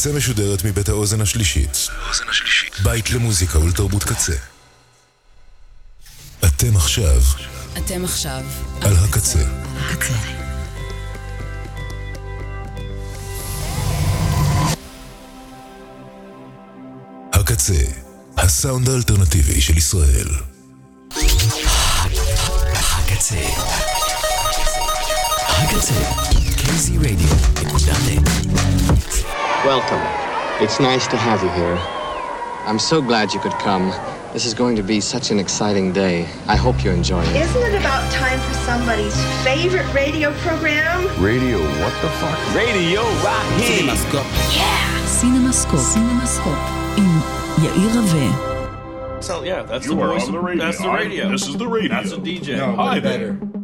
הקצה משודרת מבית האוזן השלישית. בית למוזיקה ולתרבות קצה. אתם עכשיו אתם עכשיו על הקצה. הקצה. הקצה, הסאונד האלטרנטיבי של ישראל. הקצה. הקצה. kzradio.net Welcome. It's nice to have you here. I'm so glad you could come. This is going to be such an exciting day. I hope you enjoy it. Isn't it about time for somebody's favorite radio program? Radio, what the fuck? Radio Rocky. CinemaScope. Yeah. CinemaScope. CinemaScope. In Yair Rave. So yeah, that's you the voice. The radio. That's the radio. I, this is the radio. That's a DJ. No, Hi better. there.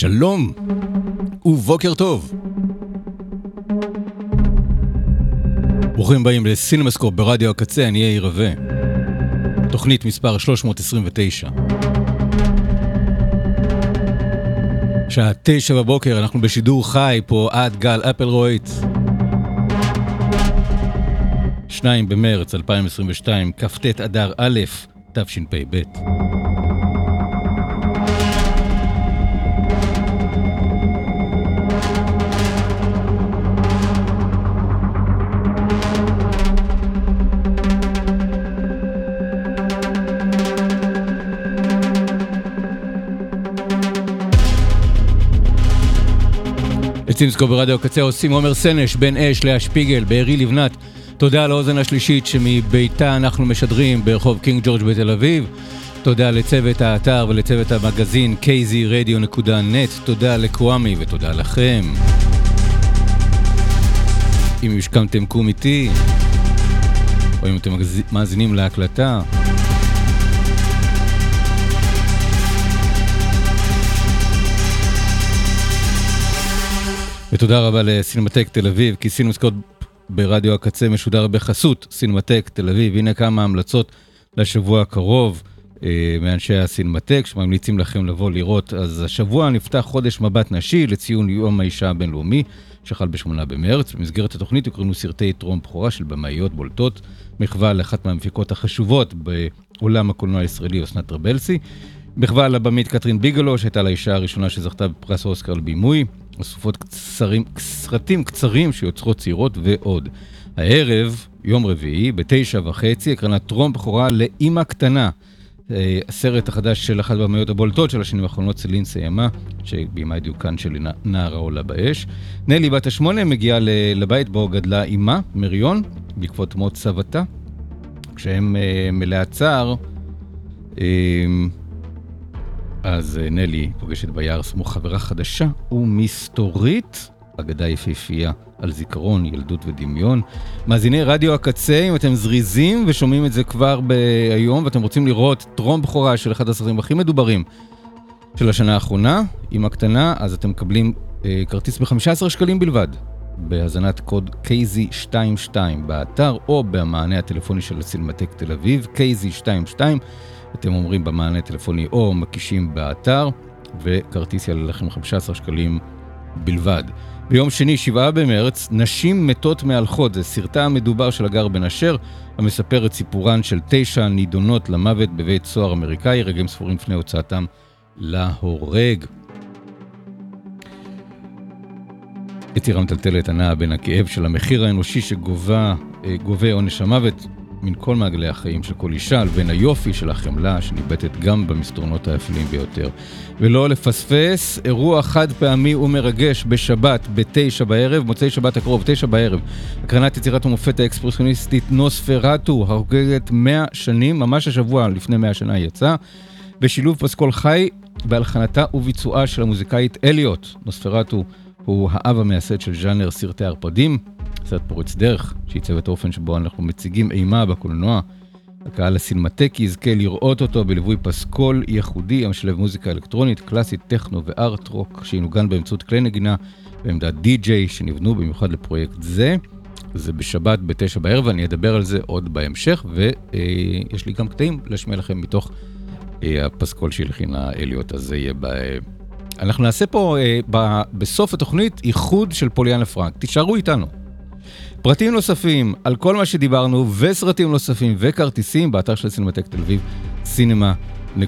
שלום ובוקר טוב. ברוכים הבאים לסינמסקופ ברדיו הקצה, אני יאיר רווה. תוכנית מספר 329. שעה תשע בבוקר, אנחנו בשידור חי פה עד גל אפלרויט. 2 במרץ 2022, כ"ט אדר א', תשפ"ב. סימסקו ברדיו הקצה עושים עומר סנש, בן אש, לאה שפיגל, בארי לבנת. תודה לאוזן השלישית שמביתה אנחנו משדרים ברחוב קינג ג'ורג' בתל אביב. תודה לצוות האתר ולצוות המגזין kzradio.net. תודה לקוואמי ותודה לכם. אם השכמתם קום איתי, או אם אתם מאזינים להקלטה. ותודה רבה לסינמטק תל אביב, כי סינמסקופ ברדיו הקצה משודר בחסות סינמטק תל אביב. הנה כמה המלצות לשבוע הקרוב אה, מאנשי הסינמטק, שממליצים לכם לבוא לראות. אז השבוע נפתח חודש מבט נשי לציון יום האישה הבינלאומי, שחל ב-8 במרץ. במסגרת התוכנית הוקרנו סרטי טרום בכורה של במאיות בולטות, מחווה לאחת מהמפיקות החשובות בעולם הקולנוע הישראלי, אסנת רבלסי. מחווה לבמאית קטרין ביגלו, שהייתה לאישה הראשונה שזכתה בפרס אוסקר לבימוי, אסופות קצרים, סרטים קצרים שיוצרות צעירות ועוד. הערב, יום רביעי, בתשע וחצי, הקרנת טרום בכורה לאימא קטנה. אה, הסרט החדש של אחת הבמאיות הבולטות של השנים האחרונות, סלין סיימה, שביימה את דיוקן של נער העולה באש. נלי בת השמונה מגיעה לבית בו גדלה אימה, מריון, בעקבות מות סבתה. כשהם אה, מלאה צער, אה, אז אה, נלי פוגשת ביער סמוך חברה חדשה ומסתורית, אגדה יפהפייה על זיכרון, ילדות ודמיון. מאזיני רדיו הקצה, אם אתם זריזים ושומעים את זה כבר היום ואתם רוצים לראות טרום בכורה של אחד הסרטים הכי מדוברים של השנה האחרונה, עם הקטנה, אז אתם מקבלים אה, כרטיס ב-15 שקלים בלבד. בהזנת קוד KZ22 באתר או במענה הטלפוני של הסינמטק תל אביב, KZ22. אתם אומרים במענה הטלפוני או מקישים באתר, וכרטיס יעלה לכם 15 שקלים בלבד. ביום שני, 7 במרץ, נשים מתות מהלכות, זה סרטה המדובר של הגר בן אשר, המספר את סיפורן של תשע נידונות למוות בבית סוהר אמריקאי, רגעים ספורים לפני הוצאתם להורג. יצירה מטלטלת הנעה בין הכאב של המחיר האנושי שגובה אה, עונש המוות מן כל מעגלי החיים של כל אישה, לבין היופי של החמלה שניבטת גם במסדרונות האפלים ביותר. ולא לפספס, אירוע חד פעמי ומרגש בשבת בתשע בערב, מוצאי שבת הקרוב, תשע בערב. הקרנת יצירת המופת האקספרסיוניסטית נוספרטו, החוגגת 100 שנים, ממש השבוע לפני 100 שנה יצא, בשילוב פסקול חי בהלחנתה וביצועה של המוזיקאית אליוט. נוספרטו הוא האב המייסד של ז'אנר סרטי ערפדים, סרט פורץ דרך, שעיצב את האופן שבו אנחנו מציגים אימה בקולנוע. הקהל הסינמטקי יזכה לראות אותו בליווי פסקול ייחודי המשלב מוזיקה אלקטרונית, קלאסית, טכנו וארט רוק, שינוגן באמצעות כלי נגינה בעמדת די-ג'יי שנבנו במיוחד לפרויקט זה. זה בשבת בתשע בערב, ואני אדבר על זה עוד בהמשך, ויש לי גם קטעים להשמיע לכם מתוך אה, הפסקול שהלחין לאליוט, אז זה יהיה ב... אנחנו נעשה פה אה. בסוף התוכנית איחוד של פוליאנה פרנק, תישארו איתנו. פרטים נוספים על כל מה שדיברנו וסרטים נוספים וכרטיסים באתר של סינמטק תל אביב, cinema.co.il.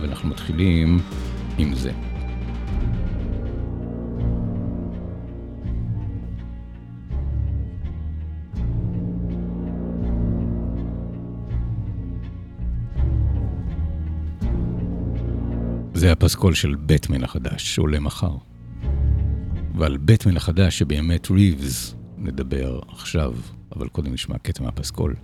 ואנחנו מתחילים עם זה. זה הפסקול של בטמן החדש שעולה מחר. ועל בטמן החדש שבאמת ריבס נדבר עכשיו, אבל קודם נשמע קטע מהפסקול.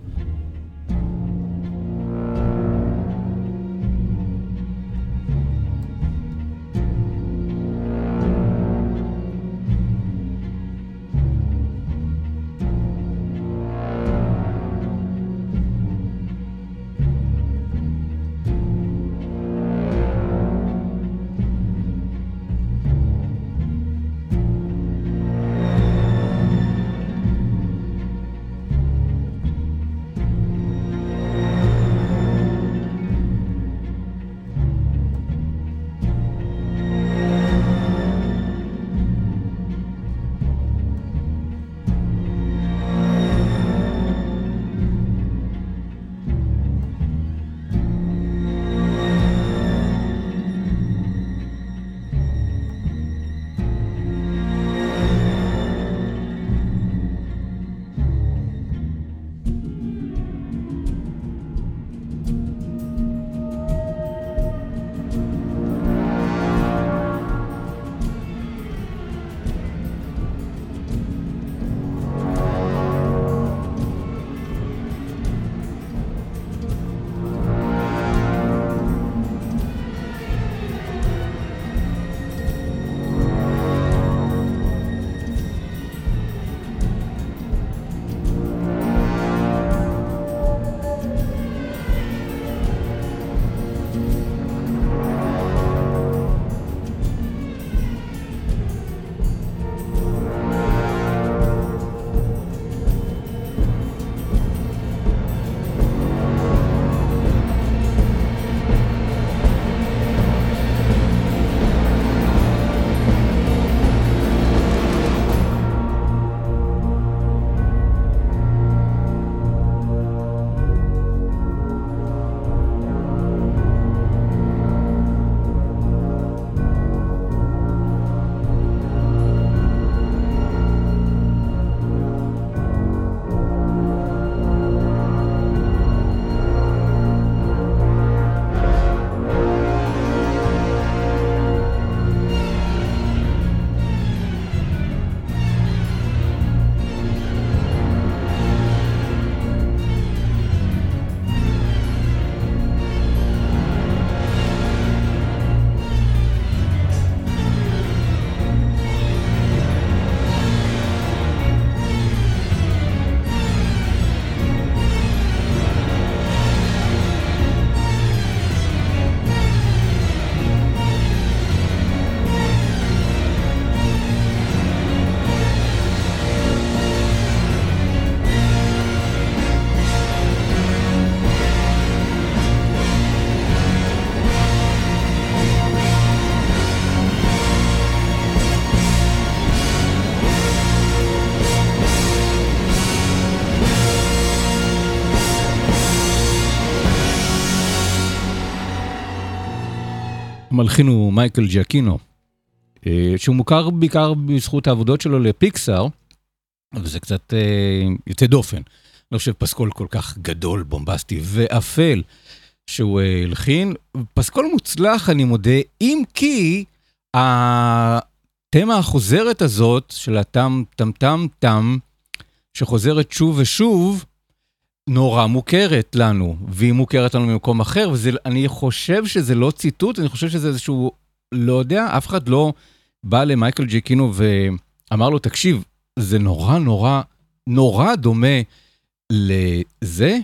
המלחין הוא מייקל ג'קינו, אה, שהוא מוכר בעיקר בזכות העבודות שלו לפיקסאר, וזה קצת אה, יוצא דופן. אני חושב פסקול כל כך גדול, בומבסטי ואפל שהוא אה, הלחין. פסקול מוצלח, אני מודה, אם כי התמה החוזרת הזאת של הטם טם טם טם, שחוזרת שוב ושוב, נורא מוכרת לנו, והיא מוכרת לנו ממקום אחר, ואני חושב שזה לא ציטוט, אני חושב שזה איזשהו, לא יודע, אף אחד לא בא למייקל ג'קינו ואמר לו, תקשיב, זה נורא נורא נורא דומה לזה.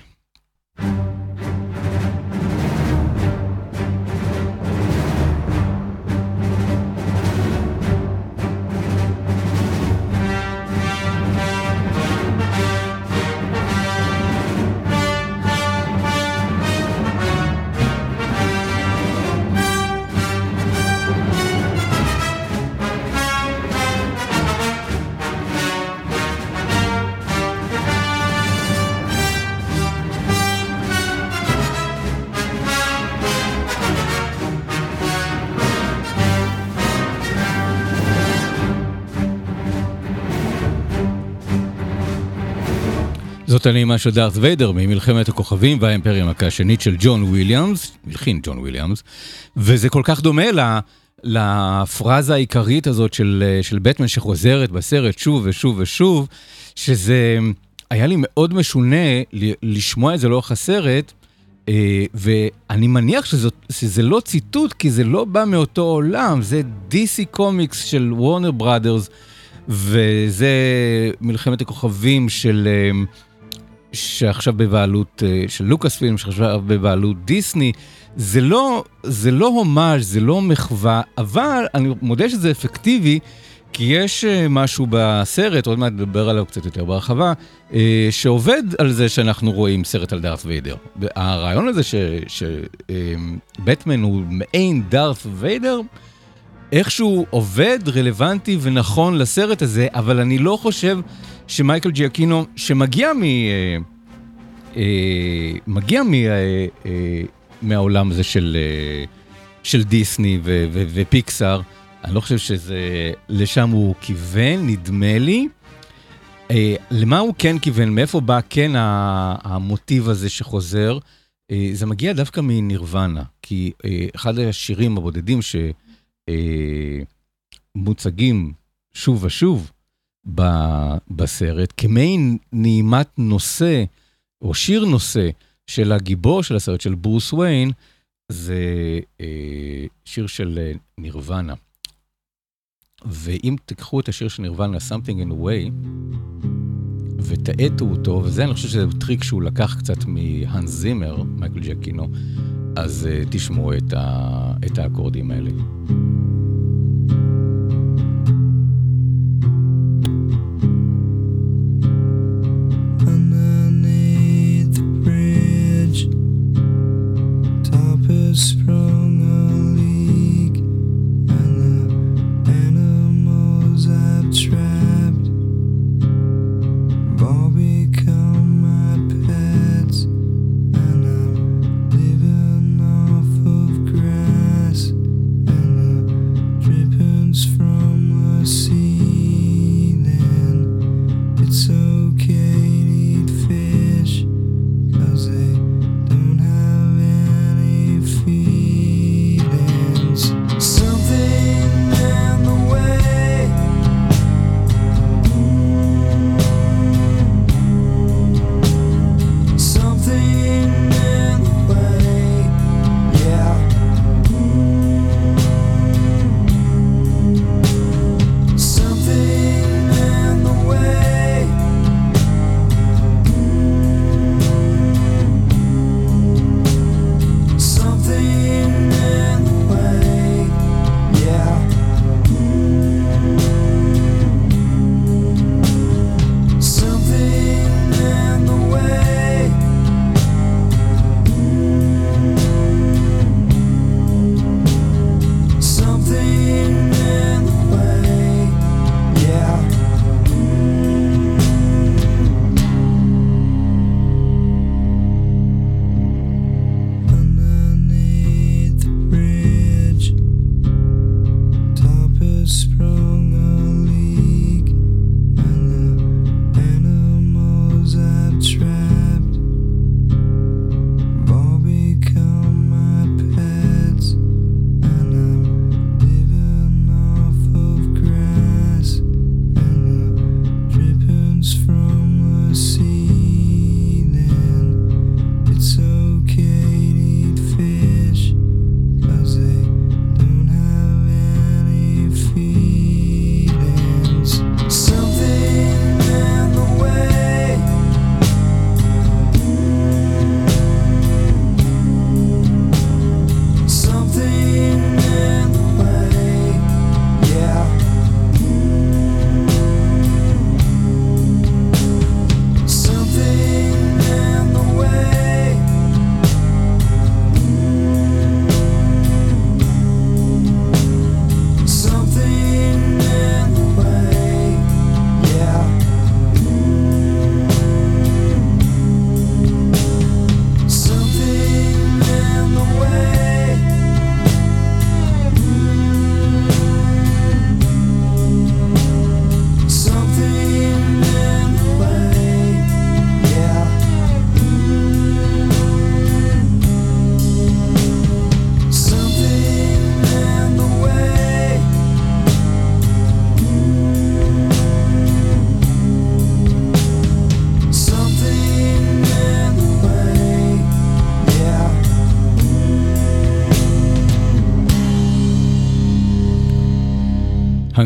זאת הנעימה של דארת ויידר ממלחמת הכוכבים והאימפריה המכה השנית של ג'ון וויליאמס, מלחין ג'ון וויליאמס, וזה כל כך דומה ל... לפרזה העיקרית הזאת של, של בטמן שחוזרת בסרט שוב ושוב ושוב, שזה היה לי מאוד משונה לשמוע את זה לאורך הסרט, אה, ואני מניח שזאת, שזה לא ציטוט, כי זה לא בא מאותו עולם, זה DC קומיקס של וורנר בראדרס, וזה מלחמת הכוכבים של... אה, שעכשיו בבעלות אה, של לוקאס פילם, שעכשיו בבעלות דיסני, זה לא, זה לא הומאז', זה לא מחווה, אבל אני מודה שזה אפקטיבי, כי יש אה, משהו בסרט, עוד מעט נדבר עליו קצת יותר בהרחבה, אה, שעובד על זה שאנחנו רואים סרט על דארת ויידר. הרעיון הזה שבטמן הוא מעין דארת ויידר, איכשהו עובד, רלוונטי ונכון לסרט הזה, אבל אני לא חושב שמייקל ג'יאקינו, שמגיע מ... אה, אה, מגיע מ... אה, מהעולם הזה של, של דיסני ו, ו, ופיקסאר, אני לא חושב שזה... לשם הוא כיוון, נדמה לי. למה הוא כן כיוון? מאיפה בא כן המוטיב הזה שחוזר? זה מגיע דווקא מנירוונה, כי אחד השירים הבודדים שמוצגים שוב ושוב, בסרט, כמעין נעימת נושא, או שיר נושא, של הגיבור של הסרט, של ברוס ויין, זה אה, שיר של אה, נירוונה. ואם תיקחו את השיר של נירוונה, Something in a way, ותאטו אותו, וזה אני חושב שזה טריק שהוא לקח קצת מהאנס זימר, מייקל ג'אקינו, אז אה, תשמעו את, ה, את האקורדים האלה.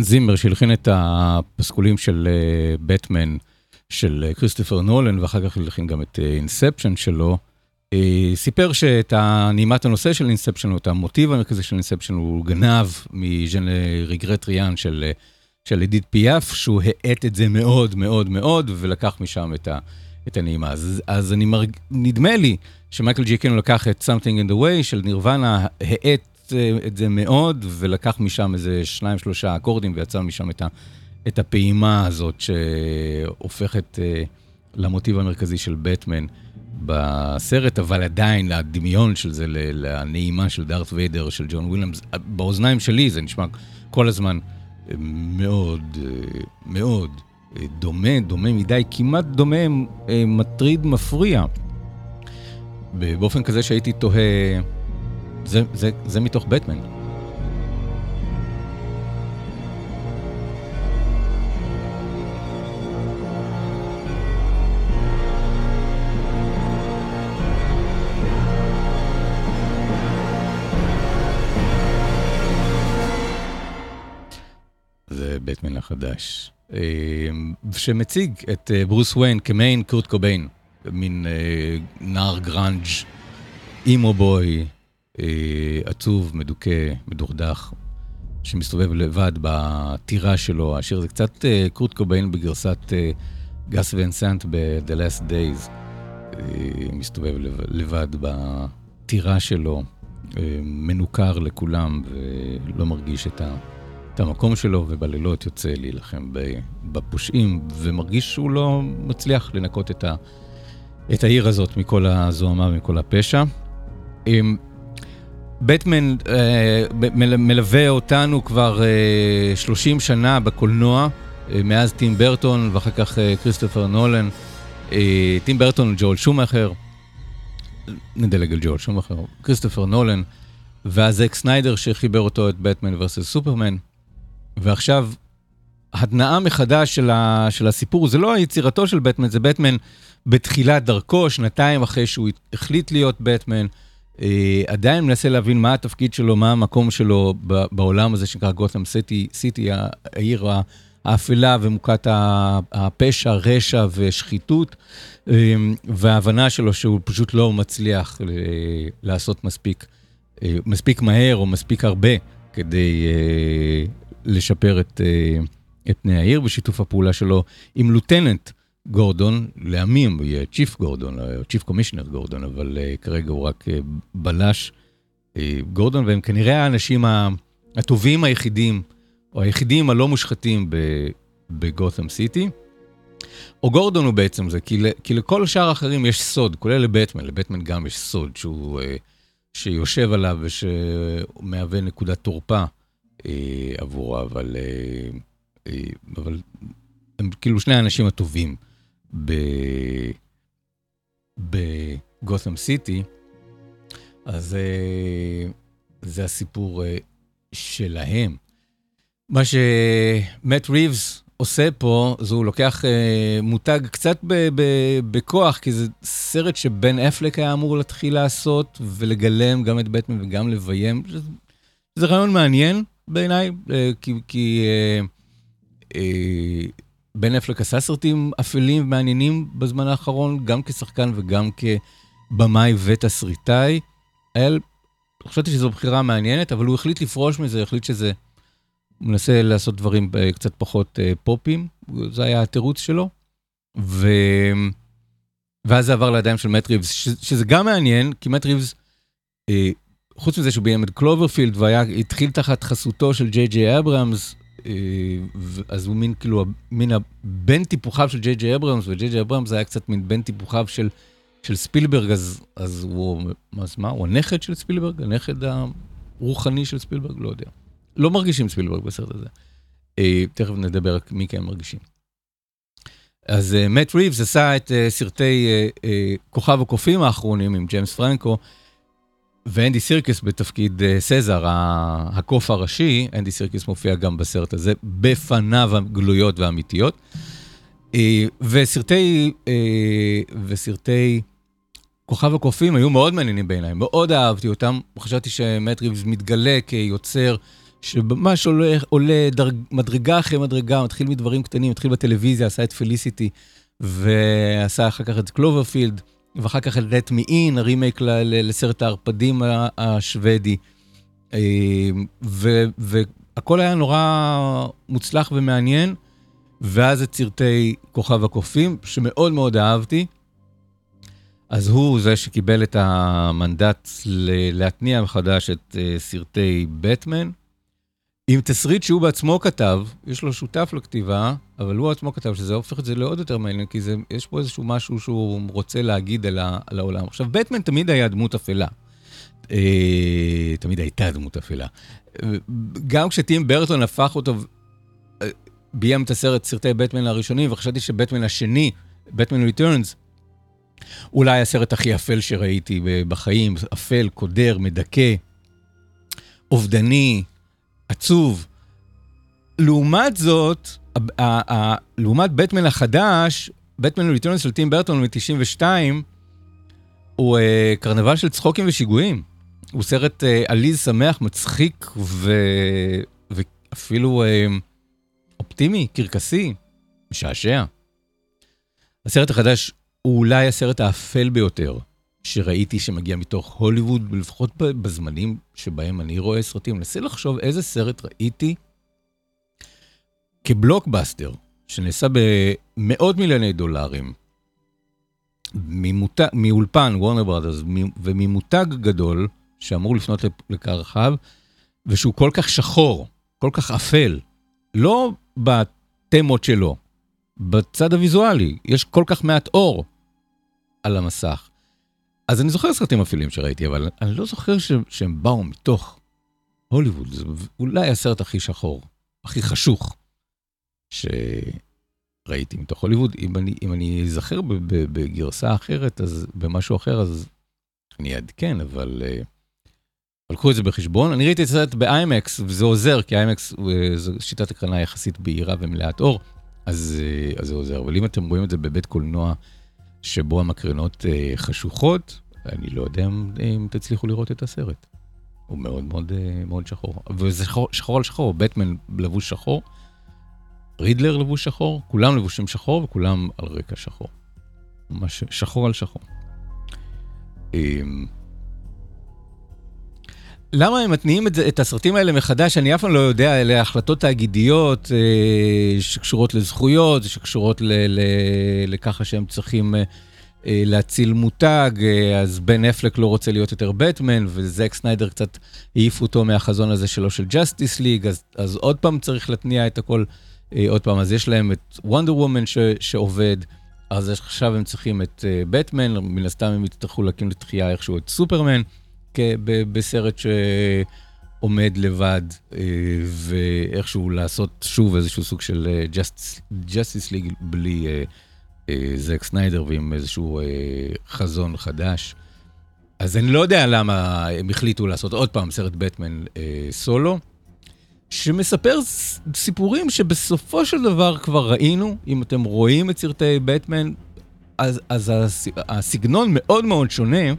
הנס זימר שהלחין את הפסקולים של בטמן של כריסטופר נולן, ואחר כך הלחין גם את Inception שלו. סיפר שאת נעימת הנושא של Inception, או את המוטיב המרכזי של Inception, הוא גנב מ Je ne regrette rien של, של אדית פיאף, שהוא האט את זה מאוד מאוד מאוד, ולקח משם את, ה, את הנעימה. אז, אז אני מרג... נדמה לי שמייקל ג'אקינו לקח את Something in the Way של נירוונה, האט את זה מאוד, ולקח משם איזה שניים, שלושה אקורדים, ויצר משם את, ה, את הפעימה הזאת שהופכת למוטיב המרכזי של בטמן. בסרט, אבל עדיין הדמיון של זה לנעימה של דארת ויידר, של ג'ון ווילמס, באוזניים שלי זה נשמע כל הזמן מאוד, מאוד דומה, דומה מדי, כמעט דומה, מטריד, מפריע. באופן כזה שהייתי תוהה, זה, זה, זה מתוך בטמן. בטמן החדש, שמציג את ברוס וויין כמיין קורט קוביין, מין נער גראנג' אימו בוי, עצוב, מדוכא, מדוכדך, שמסתובב לבד בטירה שלו. השיר זה קצת קורט קוביין בגרסת גס ונסנט ב-The Last Days, מסתובב לבד בטירה שלו, מנוכר לכולם ולא מרגיש את ה... את המקום שלו, ובלילות יוצא להילחם בפושעים, ומרגיש שהוא לא מצליח לנקות את, ה, את העיר הזאת מכל הזוהמה ומכל הפשע. בטמן אה, מלווה אותנו כבר אה, 30 שנה בקולנוע, אה, מאז טים ברטון ואחר כך אה, כריסטופר נולן. אה, טים ברטון וג'ואל שומאחר, נדלג על ג'ואל שומאחר, כריסטופר נולן, ואז זק סניידר שחיבר אותו את בטמן versus סופרמן. ועכשיו, התנאה מחדש של, ה, של הסיפור, זה לא יצירתו של בטמן, זה בטמן בתחילת דרכו, שנתיים אחרי שהוא החליט להיות בטמן. אה, עדיין מנסה להבין מה התפקיד שלו, מה המקום שלו בעולם הזה שנקרא גותם סיטי, סיטי, העיר האפלה ומוכת הפשע, רשע ושחיתות, אה, וההבנה שלו שהוא פשוט לא מצליח אה, לעשות מספיק, אה, מספיק מהר או מספיק הרבה כדי אה, לשפר את, את פני העיר בשיתוף הפעולה שלו עם לוטננט גורדון, לימים הוא יהיה צ'יף גורדון, או צ'יף קומישנר גורדון, אבל כרגע הוא רק בלש גורדון, והם כנראה האנשים הטובים היחידים, או היחידים הלא מושחתים בגותם סיטי. או גורדון הוא בעצם זה, כי, כי לכל שאר האחרים יש סוד, כולל לבטמן, לבטמן גם יש סוד שהוא, שיושב עליו ושמהווה נקודת תורפה. אה, עבורה, אבל, אה, אה, אבל הם כאילו שני האנשים הטובים בגותם סיטי, אז אה, זה הסיפור אה, שלהם. מה שמט ריבס עושה פה, זה הוא לוקח אה, מותג קצת בכוח, כי זה סרט שבן אפלק היה אמור להתחיל לעשות, ולגלם גם את בטמן וגם לביים. זה רעיון מעניין, בעיניי, כי, כי אה, אה, בן אפלק עשה סרטים אפלים ומעניינים בזמן האחרון, גם כשחקן וגם כבמאי ותסריטאי. אל, חשבתי שזו בחירה מעניינת, אבל הוא החליט לפרוש מזה, החליט שזה... הוא מנסה לעשות דברים קצת פחות אה, פופים, זה היה התירוץ שלו. ו... ואז זה עבר לידיים של מט ריבס, ש... שזה גם מעניין, כי מט ריבס אה, חוץ מזה שהוא ביים את קלוברפילד והתחיל תחת חסותו של ג'יי ג'יי אברהמס, אה, אז הוא מין כאילו, מין הבן טיפוחיו של ג'יי ג'יי אברהמס, וג'יי ג'יי אברהמס היה קצת מין בן טיפוחיו של, של ספילברג, אז, אז הוא, אז מה, הוא הנכד של ספילברג? הנכד הרוחני של ספילברג? לא יודע. לא מרגישים ספילברג בסרט הזה. אה, תכף נדבר מי כן מרגישים. אז מאט אה, ריבס עשה את סרטי כוכב הקופים האחרונים עם ג'יימס פרנקו, ואנדי סירקיס בתפקיד אה, סזר, הקוף הראשי, אנדי סירקיס מופיע גם בסרט הזה, בפניו הגלויות והאמיתיות. אה, וסרטי, אה, וסרטי כוכב הקופים היו מאוד מעניינים בעיניי, מאוד אהבתי אותם. חשבתי שמט ריבס מתגלה כיוצר שממש עולה, עולה דרג, מדרגה אחרי מדרגה, מתחיל מדברים קטנים, מתחיל בטלוויזיה, עשה את פליסיטי, ועשה אחר כך את קלוברפילד, ואחר כך את Let Me In, הרימייק לסרט הערפדים השוודי. אה, והכל היה נורא מוצלח ומעניין, ואז את סרטי כוכב הקופים, שמאוד מאוד אהבתי. אז הוא זה שקיבל את המנדט להתניע מחדש את אה, סרטי בטמן. עם תסריט שהוא בעצמו כתב, יש לו שותף לכתיבה, אבל הוא עצמו כתב שזה הופך את זה לעוד יותר מעניין, כי זה, יש פה איזשהו משהו שהוא רוצה להגיד על, ה, על העולם. עכשיו, בטמן תמיד היה דמות אפלה. אה, תמיד הייתה דמות אפלה. גם כשטים ברטון הפך אותו, אה, ביים את הסרט, סרטי בטמן הראשונים, וחשבתי שבטמן השני, בטמן ריטרנס, אולי הסרט הכי אפל שראיתי בחיים, אפל, קודר, מדכא, אובדני, עצוב. לעומת זאת, לעומת בטמן החדש, בטמן Returns של טים ברטון מ-92, הוא אה, קרנבל של צחוקים ושיגועים. הוא סרט אה, עליז, שמח, מצחיק ו... ואפילו אה, אופטימי, קרקסי, משעשע. הסרט החדש הוא אולי הסרט האפל ביותר שראיתי שמגיע מתוך הוליווד, לפחות בזמנים שבהם אני רואה סרטים. נסה לחשוב איזה סרט ראיתי כבלוקבאסטר, שנעשה במאות מיליוני דולרים, ממות... מאולפן, וורנר ברודרס, וממותג גדול, שאמור לפנות לקהל רחב, ושהוא כל כך שחור, כל כך אפל, לא בתמות שלו, בצד הוויזואלי, יש כל כך מעט אור על המסך. אז אני זוכר סרטים אפלים שראיתי, אבל אני לא זוכר ש, שהם באו מתוך הוליווד. זה אולי הסרט הכי שחור, הכי חשוך, שראיתי מתוך הוליווד. אם אני, אם אני אזכר בגרסה אחרת, אז במשהו אחר, אז אני אעדכן, אבל... אבל קחו את זה בחשבון. אני ראיתי את הסרט ב-IMAX, וזה עוזר, כי IMAX אה, זו שיטת הקרנה יחסית בהירה ומלאת אור, אז, אה, אז זה עוזר. אבל אם אתם רואים את זה בבית קולנוע שבו המקרנות אה, חשוכות, אני לא יודע אם, תצליחו לראות את הסרט. הוא מאוד מאוד מאוד שחור. וזה שחור, שחור על שחור, בטמן לבוש שחור, רידלר לבוש שחור, כולם לבושים שחור וכולם על רקע שחור. ממש שחור על שחור. למה הם מתניעים את, את הסרטים האלה מחדש? אני אף פעם לא יודע, אלה החלטות תאגידיות אה, שקשורות לזכויות, שקשורות ל, ל, לככה שהם צריכים אה, אה, להציל מותג, אה, אז בן אפלק לא רוצה להיות יותר בטמן, וזק סניידר קצת העיפו אותו מהחזון הזה שלו של Justice League, אז, אז עוד פעם צריך להתניע את הכל אה, עוד פעם. אז יש להם את וונדר וומן שעובד, אז עכשיו הם צריכים את אה, בטמן, מן הסתם הם יצטרכו להקים לתחייה איכשהו את סופרמן. בסרט שעומד לבד, אה, ואיכשהו לעשות שוב איזשהו סוג של אה, ליג בלי אה, זק סניידר ועם איזשהו חזון חדש. אז אני לא יודע למה הם החליטו לעשות עוד פעם סרט בטמן סולו, שמספר סיפורים שבסופו של דבר כבר ראינו, אם אתם רואים את סרטי בטמן, אז, אז הסגנון מאוד מאוד שונה.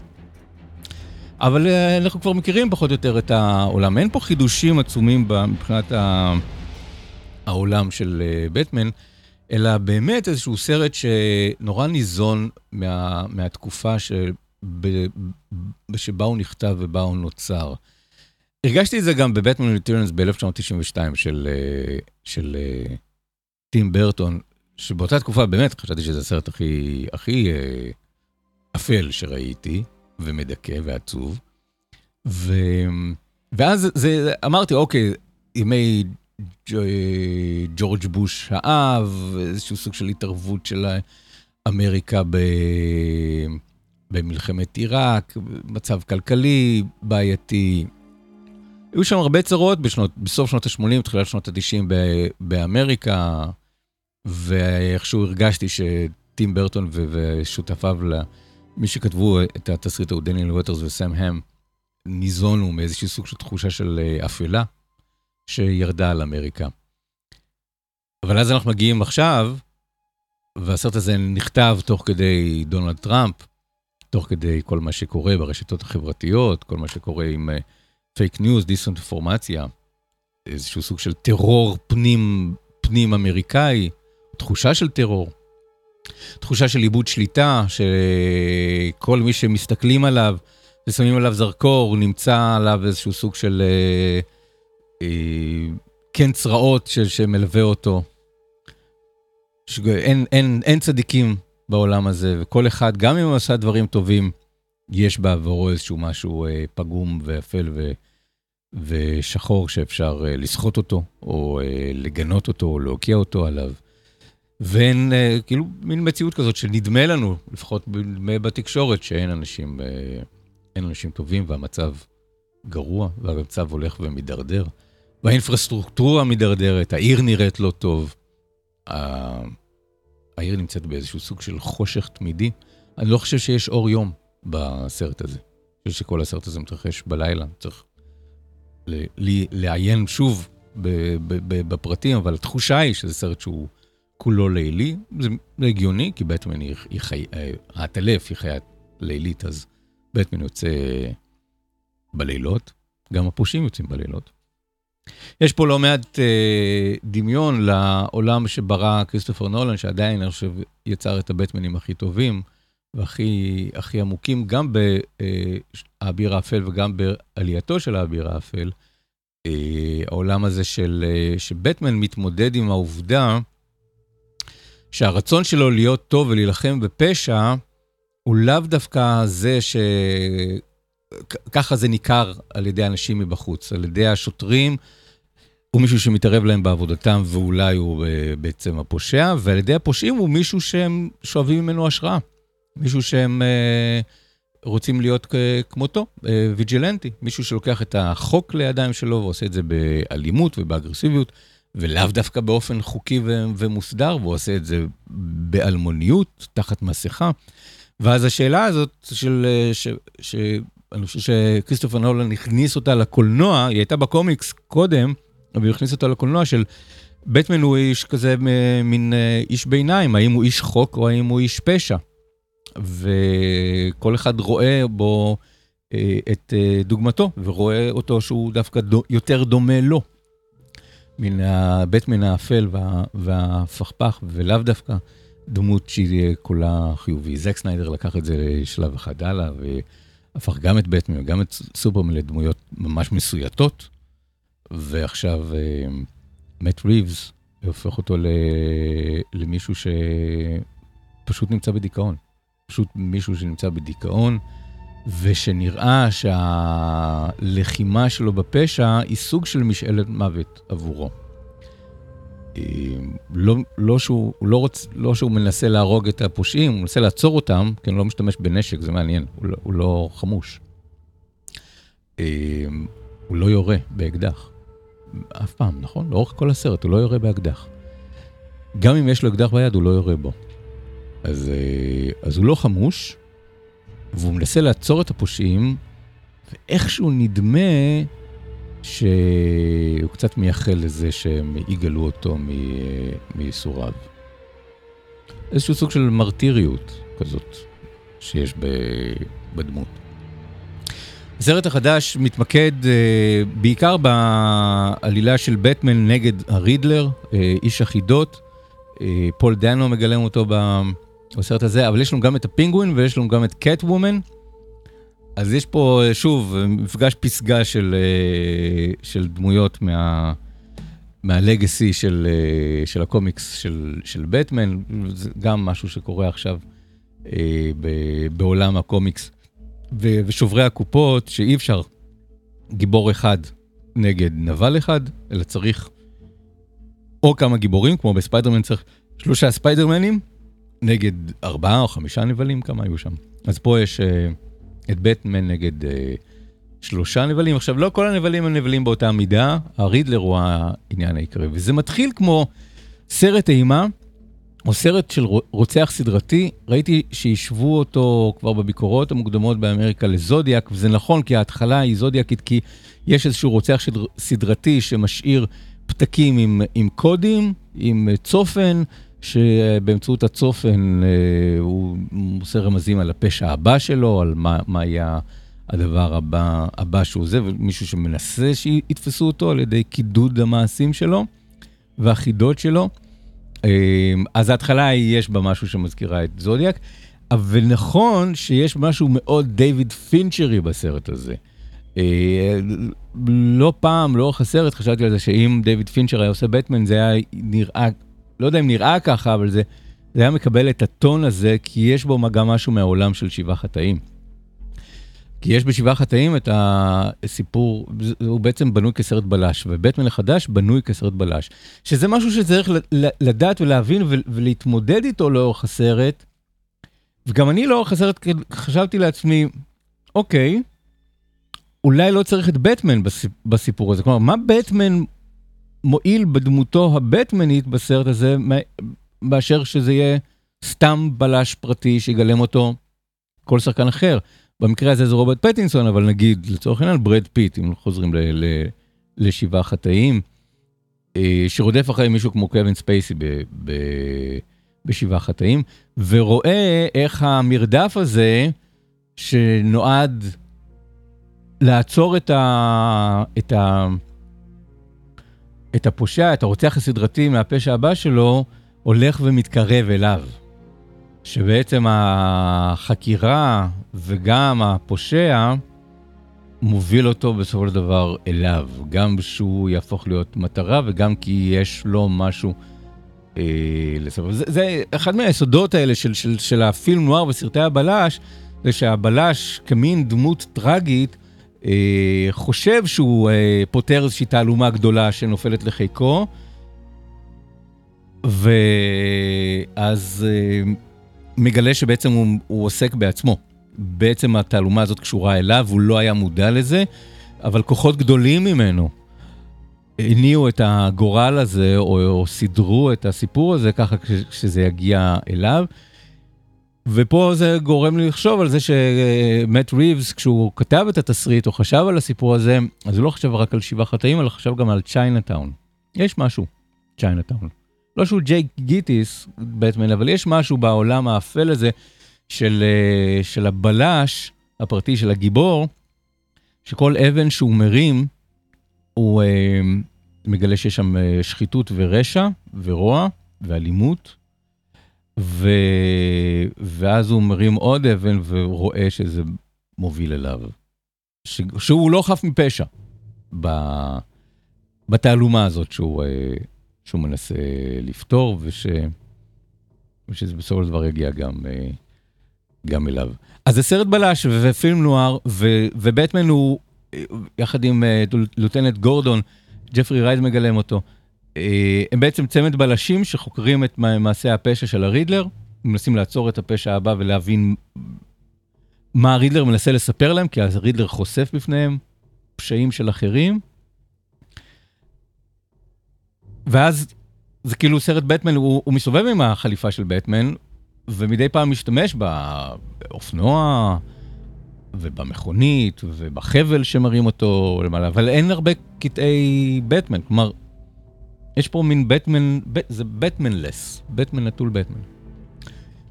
אבל אה, אנחנו כבר מכירים פחות או יותר את העולם. אין פה חידושים עצומים מבחינת העולם של בטמן, אה, אלא באמת איזשהו סרט שנורא ניזון מה, מהתקופה שב, שבה הוא נכתב ובה הוא נוצר. הרגשתי את זה גם בבטמן ריטרנס ב-1992 של, אה, של טים ברטון, שבאותה תקופה באמת חשבתי שזה הסרט הכי, הכי אפל שראיתי. ומדכא ועצוב. ו... ואז זה, אמרתי, אוקיי, ימי ג'ורג' בוש האב, איזשהו סוג של התערבות של אמריקה ב... במלחמת עיראק, מצב כלכלי בעייתי. היו שם הרבה צרות בשנות, בסוף שנות ה-80, תחילת שנות ה-90 באמריקה, ואיכשהו הרגשתי שטים ברטון ושותפיו מי שכתבו את התסריט הוא דניאל ווטרס וסם האם, ניזונו מאיזשהו סוג של תחושה של אה, אפלה שירדה על אמריקה. אבל אז אנחנו מגיעים עכשיו, והסרט הזה נכתב תוך כדי דונלד טראמפ, תוך כדי כל מה שקורה ברשתות החברתיות, כל מה שקורה עם פייק ניוז, דיסאינפורמציה. איזשהו סוג של טרור פנים, פנים אמריקאי, תחושה של טרור, תחושה של איבוד שליטה, שכל מי שמסתכלים עליו ושמים עליו זרקור, נמצא עליו איזשהו סוג של אה, אה, כן צרעות שמלווה אותו. אין, אין, אין צדיקים בעולם הזה, וכל אחד, גם אם הוא עשה דברים טובים, יש בעבורו איזשהו משהו אה, פגום ואפל ו, ושחור שאפשר אה, לסחוט אותו, או אה, לגנות אותו, או להוקיע אותו עליו. ואין, אה, כאילו, מין מציאות כזאת שנדמה לנו, לפחות בתקשורת, שאין אנשים, אה, אין אנשים טובים והמצב גרוע, והמצב הולך ומידרדר. והאינפרסטרוקטורה מידרדרת, העיר נראית לא טוב. העיר נמצאת באיזשהו סוג של חושך תמידי. אני לא חושב שיש אור יום בסרט הזה. אני חושב שכל הסרט הזה מתרחש בלילה, צריך לעיין שוב בפרטים, אבל התחושה היא שזה סרט שהוא כולו לילי. זה הגיוני, כי בטמן היא, היא חי... האטלף היא חיית לילית, אז בטמן יוצא בלילות, גם הפושעים יוצאים בלילות. יש פה לא מעט אה, דמיון לעולם שברא כריסטופר נולן, שעדיין, אני חושב, יצר את הבטמנים הכי טובים והכי הכי עמוקים, גם באביר אה, האפל וגם בעלייתו של האביר האפל. אה, העולם הזה של, אה, שבטמן מתמודד עם העובדה שהרצון שלו להיות טוב ולהילחם בפשע, הוא לאו דווקא זה ש... ככה זה ניכר על ידי אנשים מבחוץ, על ידי השוטרים, הוא מישהו שמתערב להם בעבודתם ואולי הוא אה, בעצם הפושע, ועל ידי הפושעים הוא מישהו שהם שואבים ממנו השראה. מישהו שהם אה, רוצים להיות כמותו, אה, ויג'ילנטי. מישהו שלוקח את החוק לידיים שלו ועושה את זה באלימות ובאגרסיביות, ולאו דוקא באופן חוקי ומוסדר, והוא עושה את זה באלמוניות, תחת מסכה. ואז השאלה הזאת של, ש, ש, אני חושב שכריסטופר נולן הכניס אותה לקולנוע, היא הייתה בקומיקס קודם, אבל הוא הכניס אותה לקולנוע של בטמן הוא איש כזה מין אה, איש ביניים, האם הוא איש חוק או האם הוא איש פשע. וכל אחד רואה בו אה, את אה, דוגמתו, ורואה אותו שהוא דווקא דו, יותר דומה לו. מן הבטמן האפל וה, והפכפך, ולאו דווקא דמות שהיא כולה חיובי. זק סניידר לקח את זה לשלב אחד הלאה, והפך גם את בטמן וגם את סופרמן לדמויות ממש מסויטות. ועכשיו מאט ריבס הופך אותו למישהו שפשוט נמצא בדיכאון. פשוט מישהו שנמצא בדיכאון, ושנראה שהלחימה שלו בפשע היא סוג של משאלת מוות עבורו. לא, לא, שהוא, לא, רוצ, לא שהוא מנסה להרוג את הפושעים, הוא מנסה לעצור אותם, כי הוא לא משתמש בנשק, זה מעניין, הוא לא, הוא לא חמוש. הוא לא יורה באקדח. אף פעם, נכון? לאורך כל הסרט הוא לא יורה באקדח. גם אם יש לו אקדח ביד, הוא לא יורה בו. אז, אה, אז הוא לא חמוש, והוא מנסה לעצור את הפושעים, ואיכשהו נדמה שהוא קצת מייחל לזה שהם יגאלו אותו מייסוריו. איזשהו סוג של מרטיריות כזאת שיש בדמות. הסרט החדש מתמקד uh, בעיקר בעלילה של בטמן נגד הרידלר, uh, איש החידות. Uh, פול דנו מגלם אותו בסרט הזה, אבל יש לנו גם את הפינגווין ויש לנו גם את קט וומן. אז יש פה שוב מפגש פסגה של, uh, של דמויות מה, מהלגסי של, uh, של הקומיקס של, של בטמן, זה גם משהו שקורה עכשיו uh, ב, בעולם הקומיקס. ו- ושוברי הקופות, שאי אפשר גיבור אחד נגד נבל אחד, אלא צריך או כמה גיבורים, כמו בספיידרמן צריך שלושה ספיידרמנים, נגד ארבעה או חמישה נבלים, כמה היו שם. אז פה יש uh, את בטמן נגד uh, שלושה נבלים. עכשיו, לא כל הנבלים הם נבלים באותה מידה, הרידלר הוא העניין העיקרי. וזה מתחיל כמו סרט אימה, או סרט של רוצח סדרתי, ראיתי שהשוו אותו כבר בביקורות המוקדמות באמריקה לזודיאק, וזה נכון, כי ההתחלה היא זודיאקית, כי יש איזשהו רוצח סדרתי שמשאיר פתקים עם, עם קודים, עם צופן, שבאמצעות הצופן אה, הוא מוסר רמזים על הפשע הבא שלו, על מה, מה יהיה הדבר הבא, הבא שהוא זה, ומישהו שמנסה שיתפסו אותו על ידי קידוד המעשים שלו והחידות שלו. אז ההתחלה יש בה משהו שמזכירה את זודיאק, אבל נכון שיש משהו מאוד דיוויד פינצ'רי בסרט הזה. לא פעם, לאורך הסרט, חשבתי על זה שאם דיוויד פינצ'ר היה עושה בטמן, זה היה נראה, לא יודע אם נראה ככה, אבל זה, זה היה מקבל את הטון הזה, כי יש בו גם משהו מהעולם של שבעה חטאים. כי יש בשבעה חטאים את הסיפור, הוא בעצם בנוי כסרט בלש, ובטמן החדש בנוי כסרט בלש. שזה משהו שצריך לדעת ולהבין ולהתמודד איתו לאורך הסרט. וגם אני לאורך הסרט חשבתי לעצמי, אוקיי, אולי לא צריך את בטמן בסיפור הזה. כלומר, מה בטמן מועיל בדמותו הבטמנית בסרט הזה, באשר שזה יהיה סתם בלש פרטי שיגלם אותו כל שחקן אחר. במקרה הזה זה רוברט פטינסון, אבל נגיד, לצורך העניין, ברד פיט, אם חוזרים ל- ל- לשבעה חטאים, אה, שרודף אחרי מישהו כמו קווין ספייסי ב- ב- בשבעה חטאים, ורואה איך המרדף הזה, שנועד לעצור את, ה... את, ה... את הפושע, את הרוצח הסדרתי מהפשע הבא שלו, הולך ומתקרב אליו. שבעצם החקירה וגם הפושע מוביל אותו בסופו של דבר אליו, גם שהוא יהפוך להיות מטרה וגם כי יש לו משהו אה, לסופו. זה, זה אחד מהיסודות האלה של, של, של הפילם נוער וסרטי הבלש, זה שהבלש כמין דמות טרגית, חושב שהוא אה, פותר איזושהי תעלומה גדולה שנופלת לחיקו, ואז אה, מגלה שבעצם הוא, הוא עוסק בעצמו. בעצם התעלומה הזאת קשורה אליו, הוא לא היה מודע לזה, אבל כוחות גדולים ממנו הניעו את הגורל הזה, או, או סידרו את הסיפור הזה ככה שזה יגיע אליו. ופה זה גורם לי לחשוב על זה שמט ריבס, כשהוא כתב את התסריט או חשב על הסיפור הזה, אז הוא לא חשב רק על שבעה חטאים, אלא חשב גם על צ'יינאטאון. יש משהו, צ'יינאטאון. לא שהוא ג'ייק גיטיס, בטמן, אבל יש משהו בעולם האפל הזה של, של הבלש הפרטי של הגיבור, שכל אבן שהוא מרים, הוא מגלה שיש שם שחיתות ורשע ורוע ואלימות. ו... ואז הוא מרים עוד אבן ורואה שזה מוביל אליו. ש... שהוא לא חף מפשע ב... בתעלומה הזאת שהוא, שהוא מנסה לפתור, וש... ושזה בסופו של דבר יגיע גם, גם אליו. אז זה סרט בלש ופילם נוער, ו... ובטמן הוא, יחד עם לוטנט גורדון, ג'פרי רייד מגלם אותו. הם בעצם צמד בלשים שחוקרים את מעשי הפשע של הרידלר, מנסים לעצור את הפשע הבא ולהבין מה הרידלר מנסה לספר להם, כי אז הרידלר חושף בפניהם פשעים של אחרים. ואז זה כאילו סרט בטמן, הוא, הוא מסתובב עם החליפה של בטמן, ומדי פעם משתמש באופנוע ובמכונית ובחבל שמראים אותו למעלה, אבל אין הרבה קטעי בטמן, כלומר, יש פה מין בטמן, זה בטמנלס, בטמן נטול בטמן.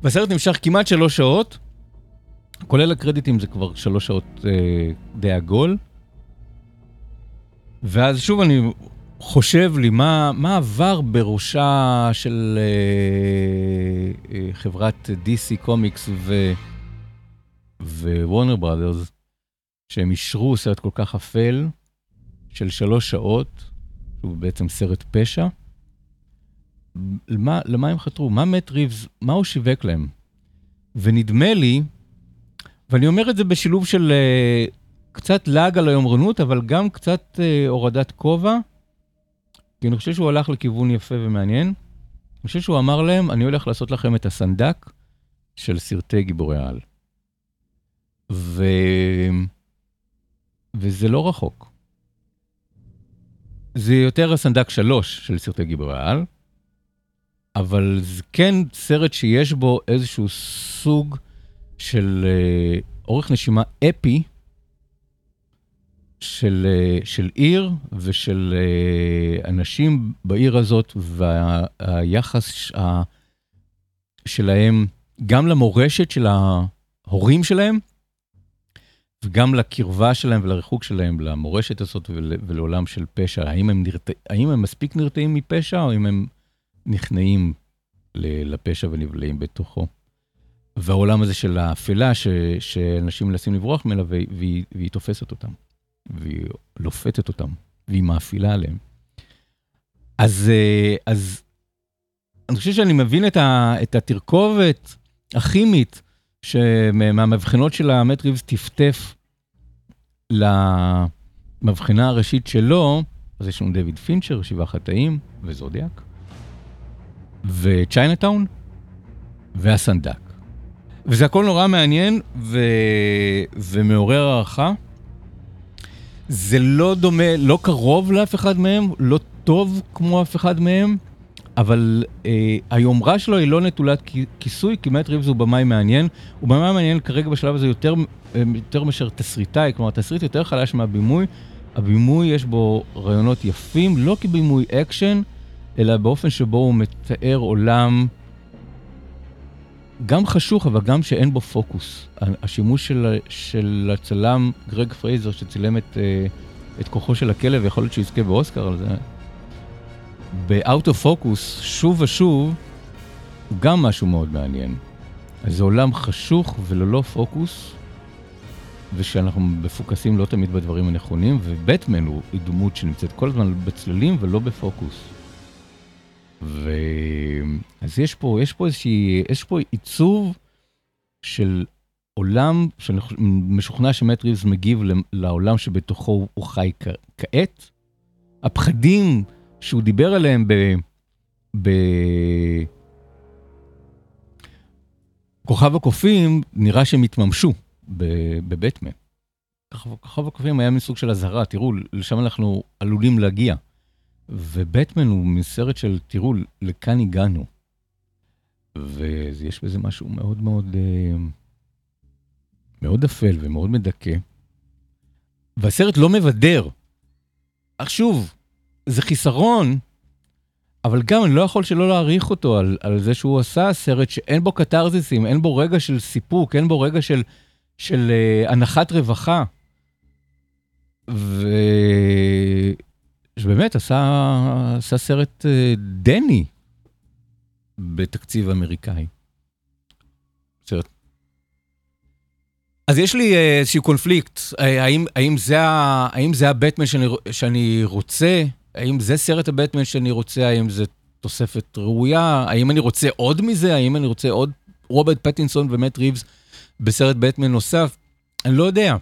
והסרט נמשך כמעט שלוש שעות, כולל הקרדיטים זה כבר שלוש שעות אה, די עגול. ואז שוב אני חושב לי מה, מה עבר בראשה של אה, אה, חברת DC קומיקס ווורנר בראדרס, שהם אישרו סרט כל כך אפל של שלוש שעות. שהוא בעצם סרט פשע. למה, למה הם חתרו? מה מאט ריבס, מה הוא שיווק להם? ונדמה לי, ואני אומר את זה בשילוב של uh, קצת לעג על היומרנות, אבל גם קצת uh, הורדת כובע, כי אני חושב שהוא הלך לכיוון יפה ומעניין. אני חושב שהוא אמר להם, אני הולך לעשות לכם את הסנדק של סרטי גיבורי העל. ו... וזה לא רחוק. זה יותר הסנדק שלוש של סרטי גיבורי העל, אבל זה כן סרט שיש בו איזשהו סוג של אה, אורך נשימה אפי, של, אה, של עיר ושל אה, אנשים בעיר הזאת, והיחס וה, שלהם גם למורשת של ההורים שלהם, וגם לקרבה שלהם ולריחוק שלהם למורשת הזאת ול, ולעולם של פשע. האם הם, נרתע, האם הם מספיק נרתעים מפשע, או אם הם נכנעים לפשע ונבלעים בתוכו. והעולם הזה של האפלה, ש, שאנשים מנסים לברוח ממנה, והיא, והיא תופסת אותם, והיא לופתת אותם, והיא מאפילה עליהם. אז, אה, אז אני חושב שאני מבין את, ה, את התרכובת הכימית שמהמבחנות של המט ריבס טפטף למבחנה הראשית שלו, אז יש לנו דויד פינצ'ר, שבעה חטאים וזודיאק, וצ'יינאטאון והסנדק. וזה הכל נורא מעניין ו... ומעורר הערכה. זה לא דומה, לא קרוב לאף אחד מהם, לא טוב כמו אף אחד מהם, אבל אה, היומרה שלו היא לא נטולת כיסוי, כי מאט ריבס הוא במאי מעניין. הוא במאי מעניין כרגע בשלב הזה יותר, אה, יותר מאשר תסריטאי, כלומר תסריט יותר חלש מהבימוי. הבימוי יש בו רעיונות יפים, לא כבימוי אקשן, אלא באופן שבו הוא מתאר עולם גם חשוך, אבל גם שאין בו פוקוס. השימוש של, של הצלם גרג פרייזר, שצילם את, אה, את כוחו של הכלב, יכול להיות שיזכה באוסקר על זה, ב-out of focus, שוב ושוב, הוא גם משהו מאוד מעניין. אז זה עולם חשוך וללא פוקוס, ושאנחנו מפוקסים לא תמיד בדברים הנכונים, ובטמן הוא דמות שנמצאת כל הזמן בצללים ולא בפוקוס. ו... אז יש פה, יש פה איזושהי, יש פה עיצוב של עולם, שאני משוכנע שמט מגיב לעולם שבתוכו הוא חי כעת. הפחדים שהוא דיבר עליהם ב... ב... כוכב הקופים, נראה שהם התממשו בבטמן. כוכב הקופים היה מסוג של אזהרה, תראו, לשם אנחנו עלולים להגיע. ובטמן הוא מסרט של, תראו, לכאן הגענו. ויש בזה משהו מאוד מאוד, אה, מאוד אפל ומאוד מדכא. והסרט לא מבדר. אך שוב, זה חיסרון, אבל גם אני לא יכול שלא להעריך אותו על, על זה שהוא עשה סרט שאין בו קתרזיסים, אין בו רגע של סיפוק, אין בו רגע של, של uh, הנחת רווחה. ו... שבאמת עשה, עשה סרט uh, דני בתקציב אמריקאי. סרט. אז יש לי איזשהו קונפליקט, האם, האם, זה, האם זה הבטמן שאני, שאני רוצה האם זה סרט הבטמן שאני רוצה, האם זה תוספת ראויה, האם אני רוצה עוד מזה, האם אני רוצה עוד רוברט פטינסון ומט ריבס בסרט בטמן נוסף, אני לא יודע.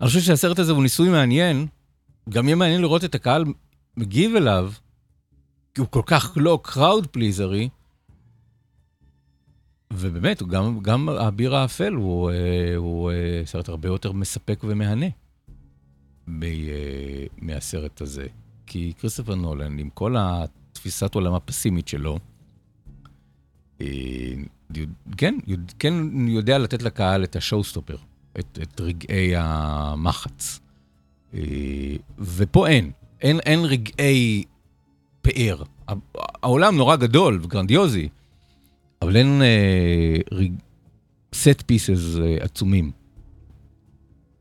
אני חושב שהסרט הזה הוא ניסוי מעניין, גם יהיה מעניין לראות את הקהל מגיב אליו, כי הוא כל כך לא crowd pleaser י, ובאמת, גם, גם האביר האפל הוא, אה, הוא אה, סרט הרבה יותר מספק ומהנה. אה, מהסרט הזה. כי כריסטופר נולן, עם כל התפיסת עולם הפסימית שלו, אה, כן, כן יודע לתת לקהל את ה show stopper, את, את רגעי המחץ. אה, ופה אין, אין, אין רגעי פאר. העולם נורא גדול וגרנדיוזי, אבל אין. סט פיסס עצומים.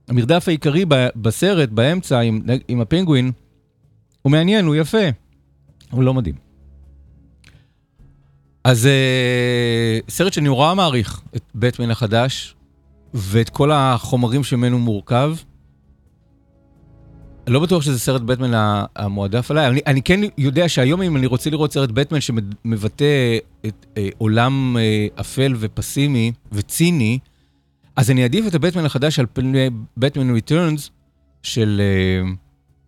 המרדף העיקרי בסרט, באמצע, עם, עם הפינגווין, הוא מעניין, הוא יפה, הוא לא מדהים. אז uh, סרט שאני נורא מעריך את בטמן החדש, ואת כל החומרים שממנו מורכב. אני לא בטוח שזה סרט בטמן המועדף עליי, אני, אני כן יודע שהיום אם אני רוצה לראות סרט בטמן שמבטא את אה, עולם אה, אפל ופסימי וציני, אז אני אעדיף את הבטמן החדש על פני בטמן ריטרנס של, אה,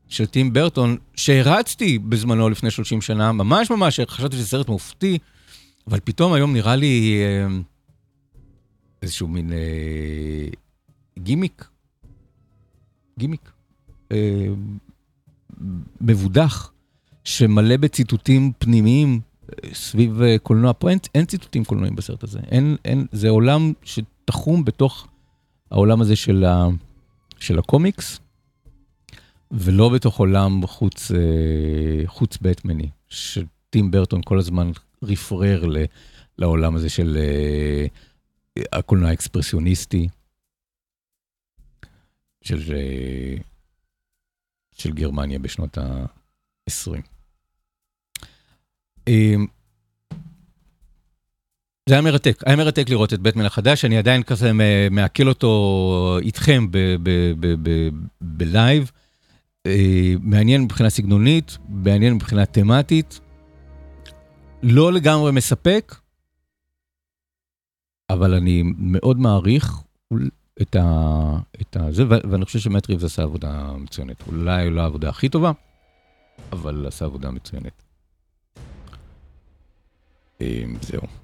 של טים ברטון, שהרצתי בזמנו לפני 30 שנה, ממש ממש, חשבתי שזה סרט מופתי, אבל פתאום היום נראה לי אה, איזשהו מין אה, גימיק, גימיק, מבודח, שמלא בציטוטים פנימיים סביב קולנוע. פה אין, אין ציטוטים קולנועיים בסרט הזה. אין, אין, זה עולם ש... תחום בתוך העולם הזה של, ה, של הקומיקס, ולא בתוך עולם חוץ, אה, חוץ בטמני, שטים ברטון כל הזמן רפרר ל, לעולם הזה של אה, הקולנוע האקספרסיוניסטי. של, אה, של גרמניה בשנות ה-20. אה, זה היה מרתק, היה מרתק לראות את בטמן החדש, אני עדיין כזה מעכל אותו איתכם בלייב. מעניין מבחינה סגנונית, מעניין מבחינה תמטית. לא לגמרי מספק, אבל אני מאוד מעריך את, ה, את ה, זה, ואני חושב שמט ריבס עשה עבודה מצוינת. אולי לא העבודה הכי טובה, אבל עשה עבודה מצוינת. אמ, זהו.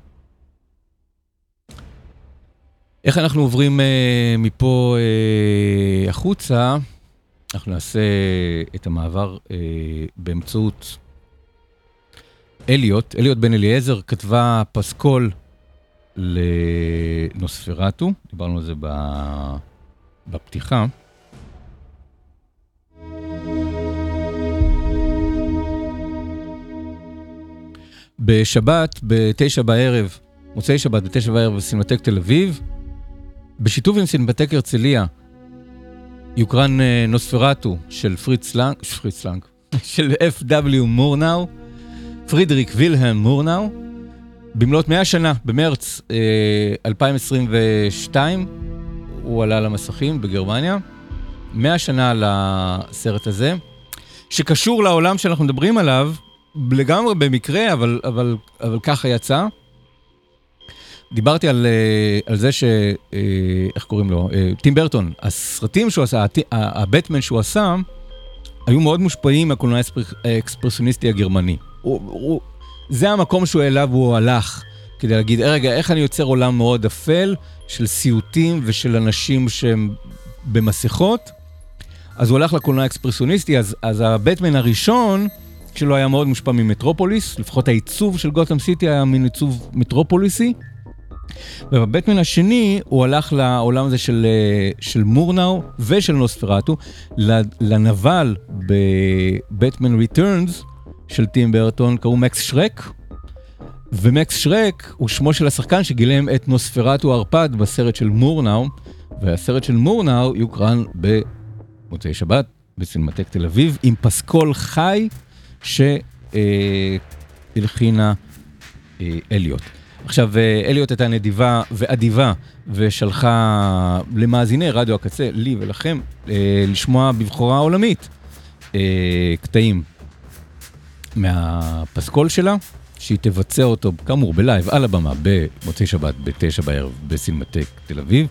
איך אנחנו עוברים אה, מפה אה, החוצה? אנחנו נעשה את המעבר אה, באמצעות אליוט, אליוט בן אליעזר, כתבה פסקול לנוספרטו, דיברנו על זה בפתיחה. בשבת, בתשע בערב, מוצאי שבת, בתשע בערב בסינמטק תל אביב, בשיתוף עם סינמטק הרצליה, יוקרן אה, נוספרטו של פריץ לנג, פריץ לנג, של F.W. מורנאו, פרידריק וילהם מורנאו, במלאת 100 שנה, במרץ אה, 2022, הוא עלה למסכים בגרמניה. 100 שנה לסרט הזה, שקשור לעולם שאנחנו מדברים עליו, לגמרי במקרה, אבל, אבל, אבל ככה יצא. דיברתי על, אה, על זה ש... אה, איך קוראים לו? אה, טים ברטון, הסרטים שהוא עשה, הבטמן שהוא עשה, היו מאוד מושפעים מהקולנוע האקספרסיוניסטי הגרמני. הוא, הוא, זה המקום שהוא אליו הוא הלך, כדי להגיד, רגע, איך אני יוצר עולם מאוד אפל של סיוטים ושל אנשים שהם במסכות? אז הוא הלך לקולנוע האקספרסיוניסטי, אז, אז הבטמן הראשון שלו היה מאוד מושפע ממטרופוליס, לפחות העיצוב של גותם סיטי היה מין עיצוב מטרופוליסי. ובבטמן השני הוא הלך לעולם הזה של, אה, של מורנאו ושל נוספרטו, לנבל בבטמן Returns של טים ברטון, קראו מקס שרק. ומקס שרק הוא שמו של השחקן שגילם את נוספרטו ערפד בסרט של מורנאו, והסרט של מורנאו יוקרן במוצאי שבת בסינמטק תל אביב, עם פסקול חי שהלחינה אה, אליוט. עכשיו, אה, אליוט הייתה נדיבה ואדיבה ושלחה למאזיני רדיו הקצה, לי ולכם, אה, לשמוע בבכורה עולמית קטעים מהפסקול שלה, שהיא תבצע אותו, כאמור, בלייב, על הבמה, במוצאי שבת, בתשע בערב, בסינמטק תל אביב.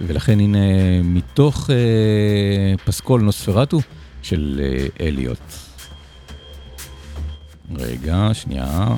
ולכן הנה, מתוך אה, פסקול נוספרטו של אה, אליוט. רגע, שנייה.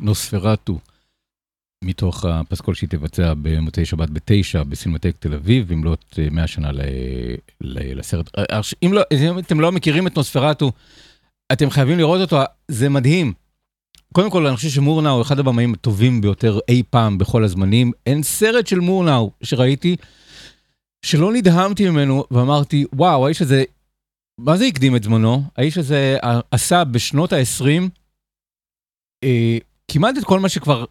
נוספרטו, מתוך הפסקול שהיא תבצע במוצאי שבת בתשע בסינמטק תל אביב, במלאת 100 שנה ל, ל, לסרט. אם, לא, אם אתם לא מכירים את נוספרטו, אתם חייבים לראות אותו, זה מדהים. קודם כל, אני חושב שמורנאו הוא אחד הבמאים הטובים ביותר אי פעם בכל הזמנים. אין סרט של מורנאו שראיתי שלא נדהמתי ממנו ואמרתי, וואו, האיש הזה, מה זה הקדים את זמנו? האיש הזה עשה בשנות ה-20 אה, כמעט את כל מה שכבר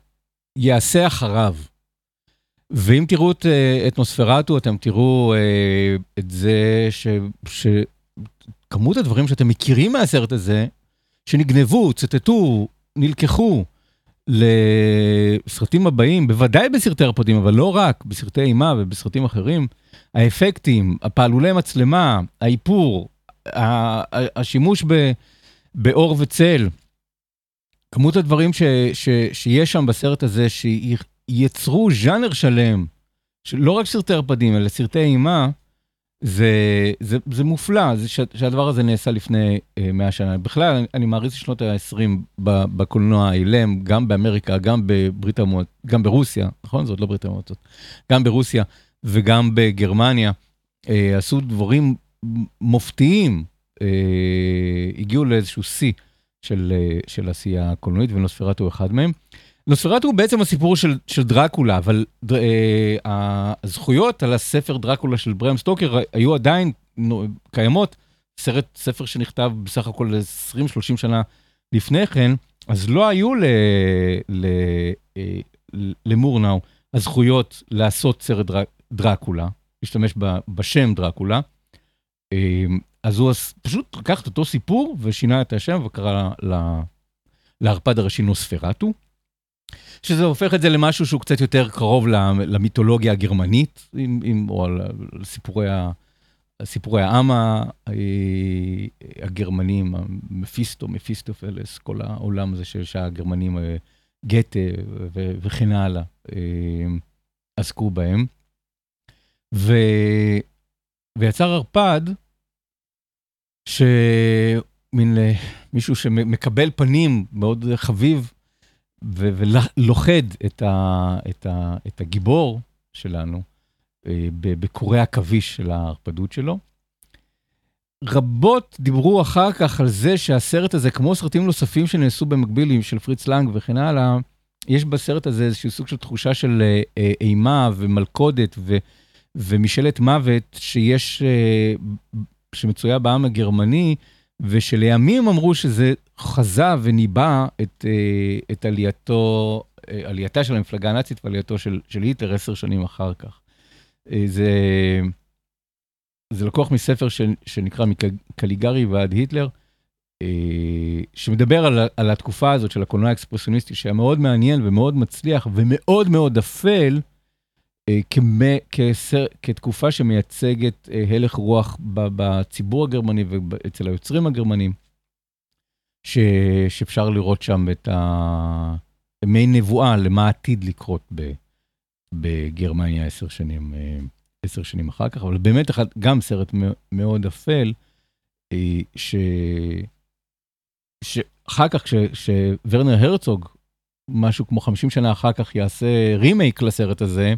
יעשה אחריו. ואם תראו את, אה, את נוספרטו, אתם תראו אה, את זה ש, שכמות הדברים שאתם מכירים מהסרט הזה, שנגנבו, צטטו, נלקחו לסרטים הבאים, בוודאי בסרטי הרפודים, אבל לא רק, בסרטי אימה ובסרטים אחרים, האפקטים, הפעלולי מצלמה, האיפור, השימוש באור וצל, כמות הדברים ש, ש, שיש שם בסרט הזה, שיצרו ז'אנר שלם, לא רק סרטי הרפדים, אלא סרטי אימה, זה, זה, זה מופלא, זה ש, שהדבר הזה נעשה לפני אה, 100 שנה. בכלל, אני, אני מעריץ שנות ה-20 בקולנוע האילם, גם באמריקה, גם בברית המועצות, גם ברוסיה, נכון? זאת לא ברית המועצות, גם ברוסיה וגם בגרמניה, uh, עשו דברים מופתיים, uh, הגיעו לאיזשהו שיא של, uh, של עשייה קולנועית, ונוספרטו הוא אחד מהם. נוספרטו הוא בעצם הסיפור של, של דרקולה, אבל אה, הזכויות על הספר דרקולה של ברם סטוקר היו עדיין קיימות, סרט, ספר שנכתב בסך הכל 20-30 שנה לפני כן, אז לא היו ל, ל, אה, למורנאו הזכויות לעשות סרט דר, דרקולה, להשתמש בשם דרקולה. אה, אז הוא פשוט לקח את אותו סיפור ושינה את השם וקרא לערפד הראשי נוספרטו. שזה הופך את זה למשהו שהוא קצת יותר קרוב למיתולוגיה הגרמנית, עם, עם, או על סיפורי, ה, סיפורי העם הגרמנים, מפיסטו, מפיסטופלס, כל העולם הזה שהגרמנים, אה, גתה וכן הלאה, אה, עסקו בהם. ו... ויצר ערפד, שמין אה, מישהו שמקבל פנים מאוד חביב ולוכד את, ה, את, ה, את הגיבור שלנו אה, בקורי עכביש של ההרפדות שלו. רבות דיברו אחר כך על זה שהסרט הזה, כמו סרטים נוספים שנעשו במקבילים של פריץ לנג וכן הלאה, יש בסרט הזה איזשהו סוג של תחושה של אה, אימה ומלכודת ו, ומשאלת מוות שיש, שמצויה בעם הגרמני, ושלימים אמרו שזה חזה וניבא את, אה, את עלייתו, אה, עלייתה של המפלגה הנאצית ועלייתו של, של היטלר עשר שנים אחר כך. אה, זה, זה לקוח מספר ש, שנקרא מקליגרי ועד היטלר, שמדבר על, על התקופה הזאת של הקולנוע האקספרסיוניסטי, שהיה מאוד מעניין ומאוד מצליח ומאוד מאוד אפל, כמה, כסר, כתקופה שמייצגת הלך רוח בציבור הגרמני ואצל היוצרים הגרמנים. ש... שאפשר לראות שם את המעין נבואה למה עתיד לקרות ב... בגרמניה עשר שנים, אה, עשר שנים אחר כך, אבל באמת אחד, גם סרט מאוד אפל, אה, ש... שאחר כך, כשוורנר הרצוג, משהו כמו 50 שנה אחר כך, יעשה רימייק לסרט הזה,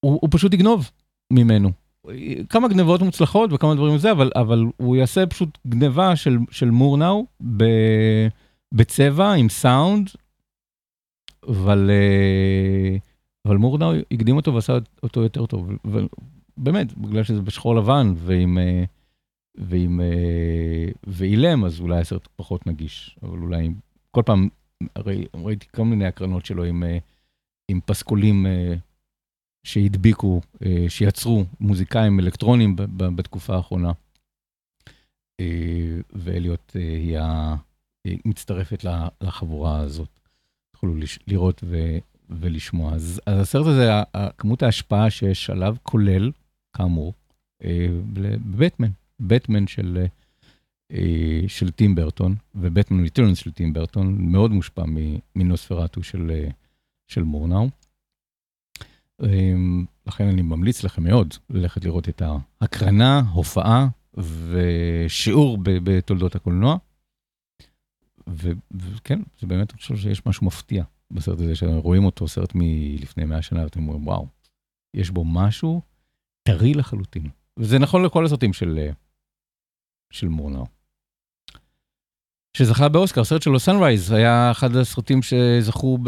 הוא, הוא פשוט יגנוב ממנו. כמה גנבות מוצלחות וכמה דברים וזה, אבל, אבל הוא יעשה פשוט גנבה של, של מורנאו ב, בצבע עם סאונד, אבל, אה, אבל מורנאו הקדים אותו ועשה אותו יותר טוב. ובאמת, בגלל שזה בשחור לבן ועם, אה, ועם, אה, ואילם, אז אולי הסרט פחות נגיש, אבל אולי כל פעם, הרי ראיתי כל מיני הקרנות שלו עם, עם פסקולים שהדביקו, אה, שיצרו מוזיקאים אלקטרונים בתקופה האחרונה. אה, ואליוט אה, היא מצטרפת לחבורה הזאת. תוכלו לראות ו, ולשמוע. אז, אז הסרט הזה, כמות ההשפעה שיש עליו, כולל, כאמור, בטמן, בטמן של, של טים ברטון, ובטמן ריטרנס של טים ברטון, מאוד מושפע מנוספרטו של, של מורנאו. אמ, לכן אני ממליץ לכם מאוד ללכת לראות את ההקרנה, הופעה ושיעור בתולדות הקולנוע. וכן, זה באמת, אני חושב שיש משהו מפתיע בסרט הזה, שרואים אותו סרט מלפני 100 שנה, ואתם אומרים, וואו, יש בו משהו טרי לחלוטין. וזה נכון לכל הסרטים של, אה, של מורנאו. שזכה באוסקר, הסרט שלו, Sunrise, היה אחד הסרטים שזכו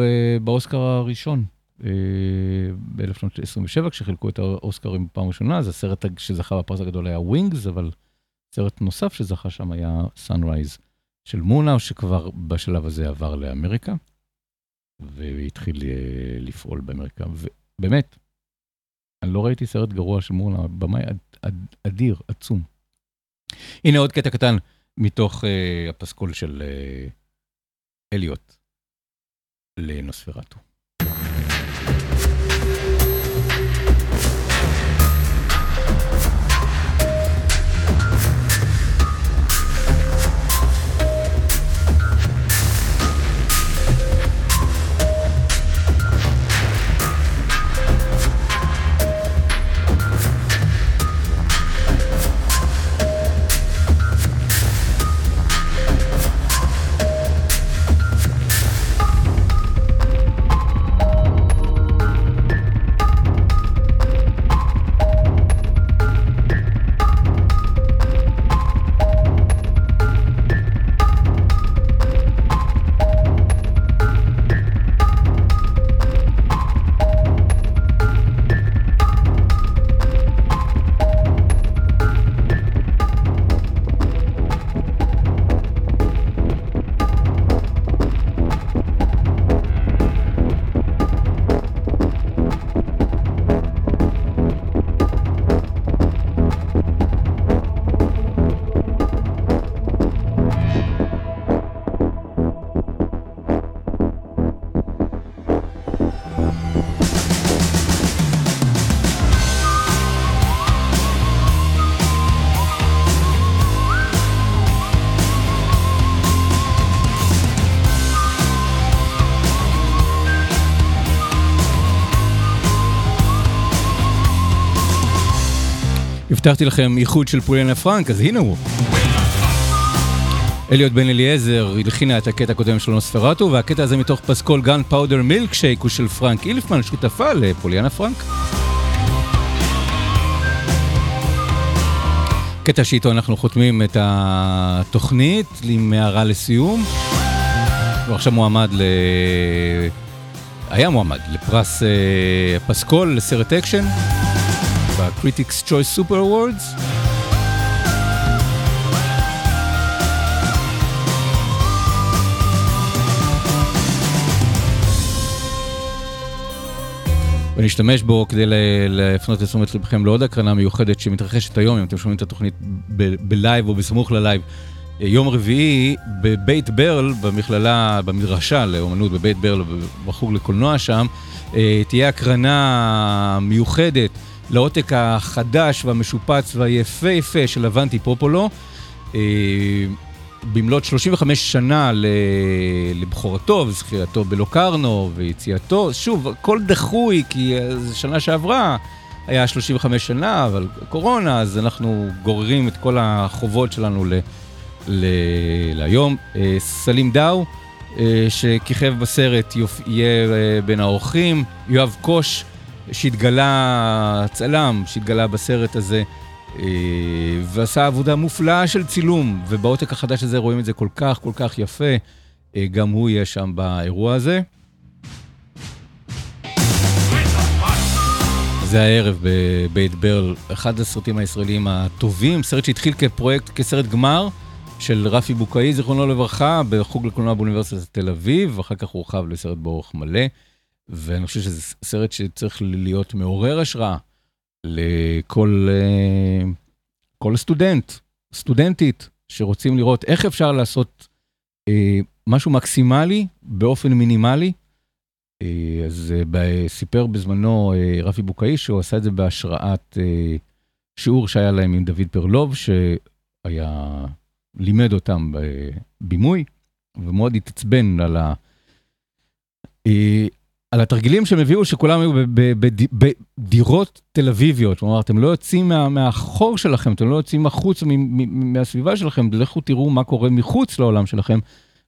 באוסקר הראשון. אה, ב-1927, כשחילקו את האוסקרים בפעם ראשונה, אז הסרט שזכה בפרס הגדול היה Wings, אבל סרט נוסף שזכה שם היה Sunrise של מורנאו, שכבר בשלב הזה עבר לאמריקה, והתחיל אה, לפעול באמריקה. ובאמת, אני לא ראיתי סרט גרוע של מורנאו, במאי אד, אד, אדיר, עצום. הנה עוד קטע קטן מתוך uh, הפסקול של uh, אליוט לנוספרטו. הבטחתי לכם איחוד של פוליאנה פרנק, אז הנה הוא. אליוט בן אליעזר הלחינה את הקטע הקודם של נוספרטו, והקטע הזה מתוך פסקול גן פאודר מילקשייק הוא של פרנק אילפמן, שותפה לפוליאנה פרנק. קטע שאיתו אנחנו חותמים את התוכנית עם הערה לסיום. הוא עכשיו מועמד ל... היה מועמד לפרס אה, פסקול לסרט אקשן. ב-Critics Choice Super Awards. ונשתמש בו כדי להפנות את תשומת לבכם לעוד הקרנה מיוחדת שמתרחשת היום, אם אתם שומעים את התוכנית ב live או בסמוך ל live. יום רביעי בבית ברל, במכללה, במדרשה לאומנות בבית ברל, בחוג לקולנוע שם, אה, תהיה הקרנה מיוחדת לעותק החדש והמשופץ והיפהפה של אבנטי פופולו. אה, במלאת 35 שנה לבכורתו וזכייתו בלוקרנו ויציאתו, שוב, הכל דחוי כי שנה שעברה היה 35 שנה, אבל קורונה, אז אנחנו גוררים את כל החובות שלנו ל, ל, להיום. אה, סלים דאו, אה, שכיכב בסרט, יהיה בין האורחים, יואב קוש, שהתגלה, צלם שהתגלה בסרט הזה, אה, ועשה עבודה מופלאה של צילום, ובעותק החדש הזה רואים את זה כל כך כל כך יפה, אה, גם הוא יהיה שם באירוע הזה. זה הערב בבית ברל, אחד הסרטים הישראלים הטובים, סרט שהתחיל כפרויקט, כסרט גמר של רפי בוקאי, זיכרונו לברכה, בחוג לקולנוע באוניברסיטת תל אביב, ואחר כך הורחב לסרט באורך מלא. ואני חושב שזה סרט שצריך להיות מעורר השראה לכל אה, כל סטודנט, סטודנטית, שרוצים לראות איך אפשר לעשות אה, משהו מקסימלי באופן מינימלי. אה, אז סיפר בזמנו רפי בוקאי שהוא עשה את זה בהשראת שיעור שהיה להם עם דוד פרלוב, שהיה, לימד אותם בבימוי, ומאוד התעצבן על ה... על התרגילים שהם הביאו שכולם היו בדירות תל אביביות, כלומר אתם לא יוצאים מה, מהחור שלכם, אתם לא יוצאים החוץ מהסביבה שלכם, לכו תראו מה קורה מחוץ לעולם שלכם.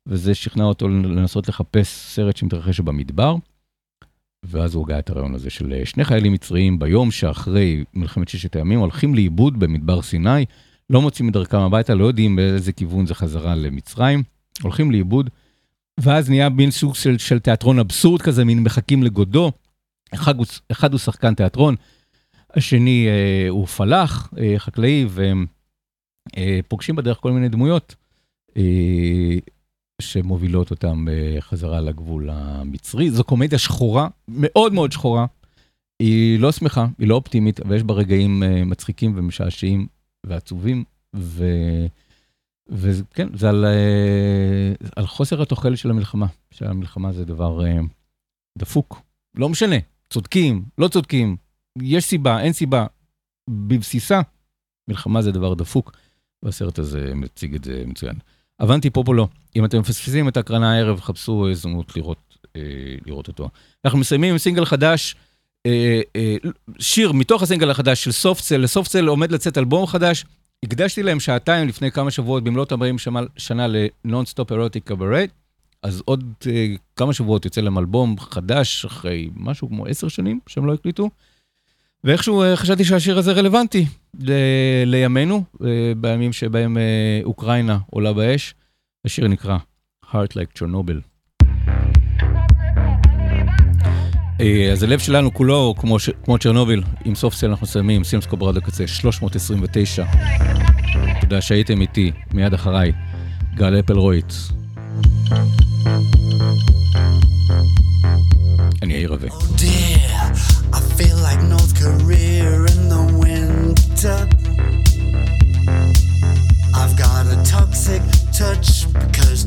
וזה שכנע אותו לנסות לחפש סרט שמתרחש במדבר. ואז הוא הגה את הרעיון הזה של אה, שני חיילים מצריים ביום שאחרי מלחמת ששת הימים הולכים לאיבוד במדבר סיני, לא מוצאים את דרכם הביתה, לא יודעים באיזה כיוון זה חזרה למצרים, הולכים לאיבוד, ואז נהיה מין סוג של, של תיאטרון אבסורד כזה, מין מחכים לגודו. אחד אחד הוא שחקן תיאטרון, השני אה, הוא פלאח, אה, חקלאי, והם אה, פוגשים בדרך כל מיני דמויות. אה, שמובילות אותם אה, חזרה לגבול המצרי. זו קומדיה שחורה, מאוד מאוד שחורה. היא לא שמחה, היא לא אופטימית, אבל יש בה רגעים אה, מצחיקים ומשעשעים ועצובים, ו... וכן, זה על, אה, על חוסר התוחלת של המלחמה, שהמלחמה זה דבר דפוק. לא משנה, צודקים, לא צודקים, יש סיבה, אין סיבה. בבסיסה, מלחמה זה דבר דפוק, והסרט הזה מציג את זה מצוין. אבנטי פופולו, אם אתם מפספסים את ההקרנה הערב, חפשו הזדמנות לראות, אה, לראות אותו. אנחנו מסיימים עם סינגל חדש, אה, אה, שיר מתוך הסינגל החדש של סופטסל, לסופטסל עומד לצאת אלבום חדש. הקדשתי להם שעתיים לפני כמה שבועות במלאת 40 שנה ל-Non-Stop Erotic Cabaret, אז עוד אה, כמה שבועות יוצא להם אלבום חדש אחרי משהו כמו עשר שנים שהם לא הקליטו. ואיכשהו אה, חשבתי שהשיר הזה רלוונטי ל- לימינו, אה, בימים שבהם אה, אוקראינה עולה באש. השיר נקרא Heart Like Chernobyl. אז הלב שלנו כולו כמו, ש... כמו צ'רנוביל, עם סוף סל אנחנו מסיימים, סימסקו ברד הקצה, 329. תודה שהייתם איתי, מיד אחריי, גל אפל רויץ. אני יאיר רווה. Oh. I've got a toxic touch because